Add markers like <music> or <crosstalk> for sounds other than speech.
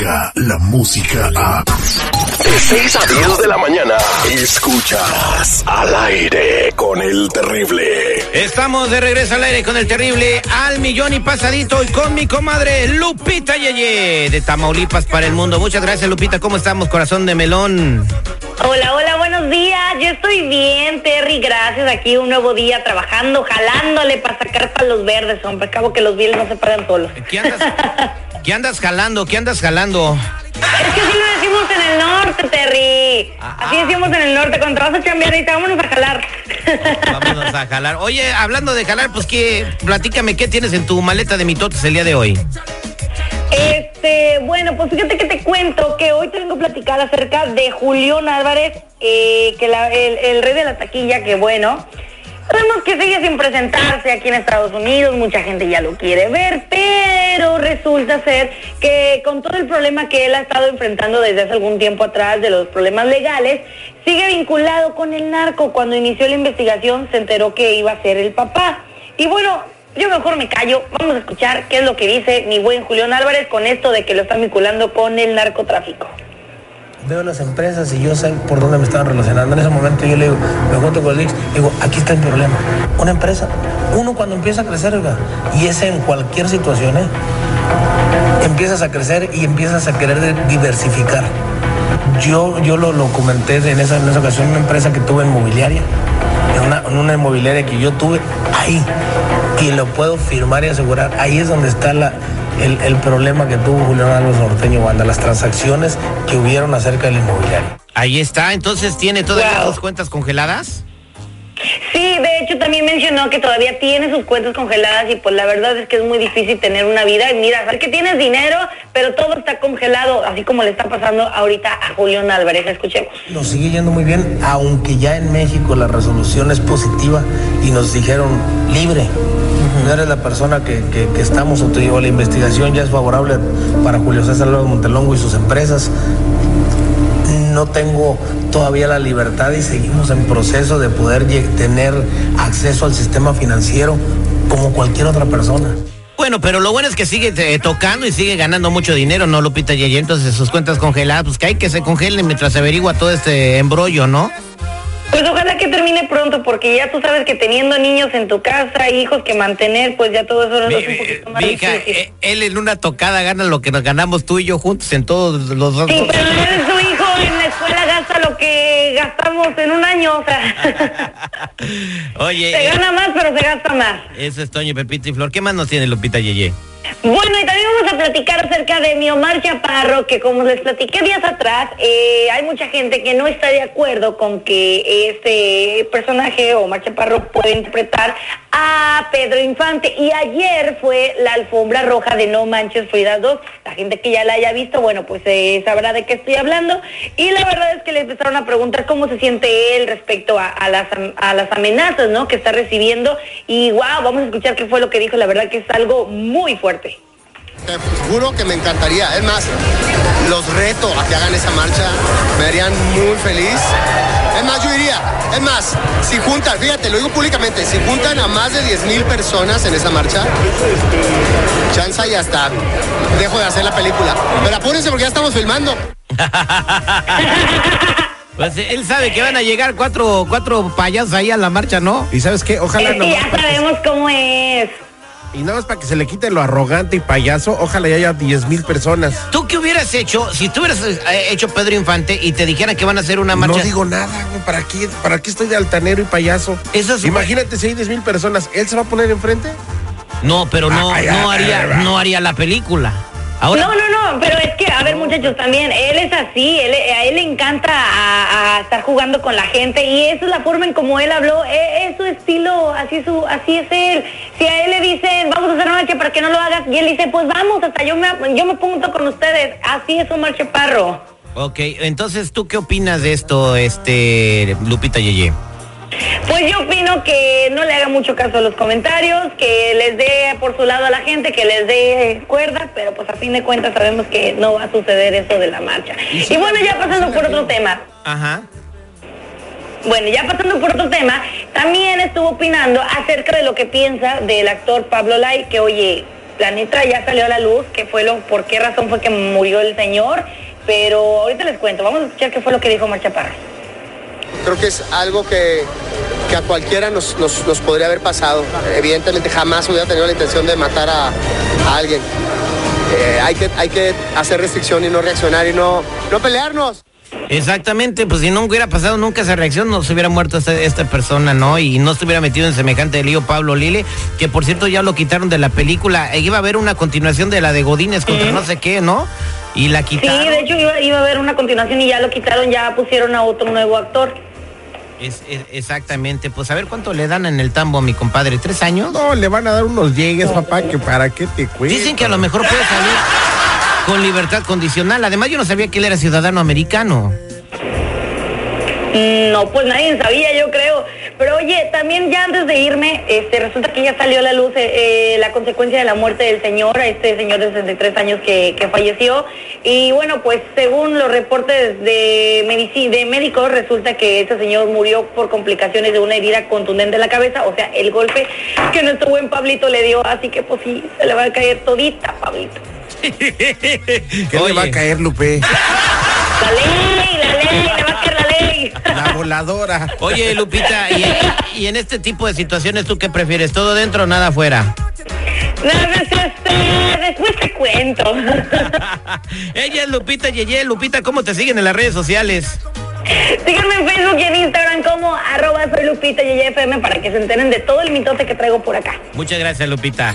la música a... De 6 a 10 de la mañana, escuchas al aire con el terrible. Estamos de regreso al aire con el terrible al millón y pasadito y con mi comadre Lupita Yeye de Tamaulipas para el mundo. Muchas gracias Lupita, ¿cómo estamos? Corazón de melón. Hola, hola, buenos días. Yo estoy bien, Terry. Gracias. Aquí un nuevo día trabajando, jalándole para sacar para los verdes, hombre. Acabo que los bieles no se pagan solos. ¿Qué andas, <laughs> ¿Qué andas jalando? ¿Qué andas jalando? Es que así lo decimos en el norte, Terry. Así decimos en el norte. Cuando vas a chambear, ahorita vámonos a jalar. Vámonos a jalar. Oye, hablando de jalar, pues que platícame qué tienes en tu maleta de mitotes el día de hoy. Este, bueno, pues fíjate que te cuento que hoy te vengo a platicar acerca de Julián Álvarez, eh, que la- el, el rey de la taquilla, que bueno, sabemos que sigue sin presentarse aquí en Estados Unidos, mucha gente ya lo quiere ver, pero resulta ser que con todo el problema que él ha estado enfrentando desde hace algún tiempo atrás de los problemas legales, sigue vinculado con el narco. Cuando inició la investigación se enteró que iba a ser el papá. Y bueno, yo mejor me callo. Vamos a escuchar qué es lo que dice mi buen Julián Álvarez con esto de que lo están vinculando con el narcotráfico. Veo las empresas y yo sé por dónde me estaban relacionando. En ese momento yo le digo, me junto con el Ix, digo, aquí está el problema. Una empresa, uno cuando empieza a crecer, oiga, y es en cualquier situación, ¿eh? Empiezas a crecer y empiezas a querer diversificar. Yo, yo lo, lo comenté en esa, en esa ocasión, una empresa que tuve inmobiliaria, en una, en una inmobiliaria que yo tuve ahí, y lo puedo firmar y asegurar, ahí es donde está la, el, el problema que tuvo Julián Álvarez Norteño Banda, las transacciones que hubieron acerca del inmobiliario. Ahí está, entonces tiene todas Wow. las cuentas congeladas. Sí, de hecho también mencionó que todavía tiene sus cuentas congeladas y pues la verdad es que es muy difícil tener una vida. Y mira, saber que tienes dinero, pero todo está congelado, así como le está pasando ahorita a Julián Álvarez. Escuchemos. Nos sigue yendo muy bien, aunque ya en México la resolución es positiva y nos dijeron libre. No eres la persona que, que- que estamos, o te digo, la investigación ya es favorable para Julio César López Montelongo y sus empresas. No tengo todavía la libertad y seguimos en proceso de poder tener acceso al sistema financiero como cualquier otra persona. Bueno, pero lo bueno es que sigue eh, tocando y sigue ganando mucho dinero, ¿no, Lupita Yeye? Entonces sus cuentas congeladas, pues que hay que se congelen mientras se averigua todo este embrollo, ¿no? Pues ojalá que termine pronto, porque ya tú sabes que teniendo niños en tu casa, hijos que mantener, pues ya todo eso Mi, es un poquito más mi hija, difícil. eh, él en una tocada gana lo que nos ganamos tú y yo juntos en todos los dos. Sí, pero en la escuela gasta lo que gastamos en un año, o sea, <laughs> Oye, se eh, gana más, pero se gasta más. eso es Toño, Pepito y Flor. ¿Qué más nos tiene Lupita Yeye? Bueno, y también vamos a platicar acerca de mi Omar Chaparro, que como les platiqué días atrás, eh, hay mucha gente que no está de acuerdo con que este personaje, Omar Chaparro, pueda interpretar a Pedro Infante. Y ayer fue la alfombra roja de No Manches Frida 2. La gente que ya la haya visto, bueno, pues eh, sabrá de qué estoy hablando. Y la verdad es que le empezaron a preguntar cómo se siente él respecto a, las, a las amenazas, ¿no? Que está recibiendo. Y wow, vamos a escuchar qué fue lo que dijo. La verdad que es algo muy fuerte. Te juro que me encantaría. Es más, los reto a que hagan esa marcha. Me harían muy feliz. Es más, yo diría, es más, si juntan, fíjate, lo digo públicamente, si juntan a más de 10 mil personas en esa marcha, chanza y hasta dejo de hacer la película. Pero apúrense porque ya estamos filmando. <laughs> Pues él sabe que van a llegar cuatro, cuatro payasos ahí a la marcha, ¿no? Y sabes qué, ojalá Es que nomás ya sabemos cómo es. Y nada más para que se le quite lo arrogante y payaso, ojalá ya haya 10 mil personas. ¿Tú qué hubieras hecho si tú hubieras eh, hecho Pedro Infante y te dijeran que van a hacer una marcha? No digo nada, güey, ¿para qué, ¿para qué estoy de altanero y payaso? Eso es- Imagínate si hay 10 mil personas, ¿él se va a poner enfrente? No, pero no, Ay, no haría, ay. no haría la película. Ahora, No, no, no, pero es que, a ver muchachos, también, él es así, él, a él le encanta a, a estar jugando con la gente y esa es la forma en como él habló, e- es, su estilo, así es, su, así es él. Si a él le dicen, vamos a hacer una marcha para que no lo hagas, y él dice, pues vamos, hasta yo me, yo me punto con ustedes, así es Omar Chaparro. ok, entonces tú qué opinas de esto, este Lupita Yeye? Pues yo opino que no le haga mucho caso a los comentarios, que les dé por su lado a la gente, que les dé cuerda, pero pues a fin de cuentas sabemos que no va a suceder eso de la marcha. Y bueno, ya pasando por otro tema. Ajá. Bueno, ya pasando por otro tema, también estuvo opinando acerca de lo que piensa del actor Pablo Lai, que oye, la neta ya salió a la luz, qué fue lo, por qué razón fue que murió el señor, pero ahorita les cuento, vamos a escuchar qué fue lo que dijo Mar Chaparro. Creo que es algo que, que a cualquiera nos, nos- nos podría haber pasado. Evidentemente jamás hubiera tenido la intención de matar a, a alguien. Eh, hay, que, hay que hacer restricción y no reaccionar y no, no pelearnos. Exactamente, pues si no hubiera pasado nunca esa reacción, no se hubiera muerto esta, esta persona, ¿no? Y no se hubiera metido en semejante lío Pablo Lile, que por cierto ya lo quitaron de la película. E iba a haber una continuación de la de Godínez contra no sé qué, ¿no? Y la Sí, quitaron. de hecho iba, iba a haber una continuación y ya lo quitaron, ya pusieron a otro nuevo actor. Es- es- exactamente, pues a ver cuánto le dan en el tambo a mi compadre, ¿tres años? No, le van a dar unos llegues, papá, que para qué te cuento. Dicen que a lo mejor puede salir con libertad condicional. Además, yo no sabía que él era ciudadano americano. Mm, No, pues nadie sabía, yo creo. Pero oye, también ya antes de irme, este, resulta que ya salió a la luz eh, eh, la consecuencia de la muerte del señor, este señor de 63 años que, que falleció. Y bueno, pues según los reportes de, medici- de médicos, resulta que este señor murió por complicaciones de una herida contundente en la cabeza, o sea, el golpe que nuestro buen Pablito le dio. Así que pues sí, se le va a caer todita, Pablito. <laughs> ¿Qué le va a caer, Lupe? La ley, la ley, le va a caer la ley. La voladora. Oye, Lupita, y, y en este tipo de situaciones, ¿tú qué prefieres? ¿Todo dentro o nada afuera? No, este, después te cuento. <laughs> Ella es Lupita Yeye. Lupita, ¿cómo te siguen en las redes sociales? Síganme en Facebook y en Instagram como arroba soy Lupita y FM para que se enteren de todo el mitote que traigo por acá. Muchas gracias, Lupita.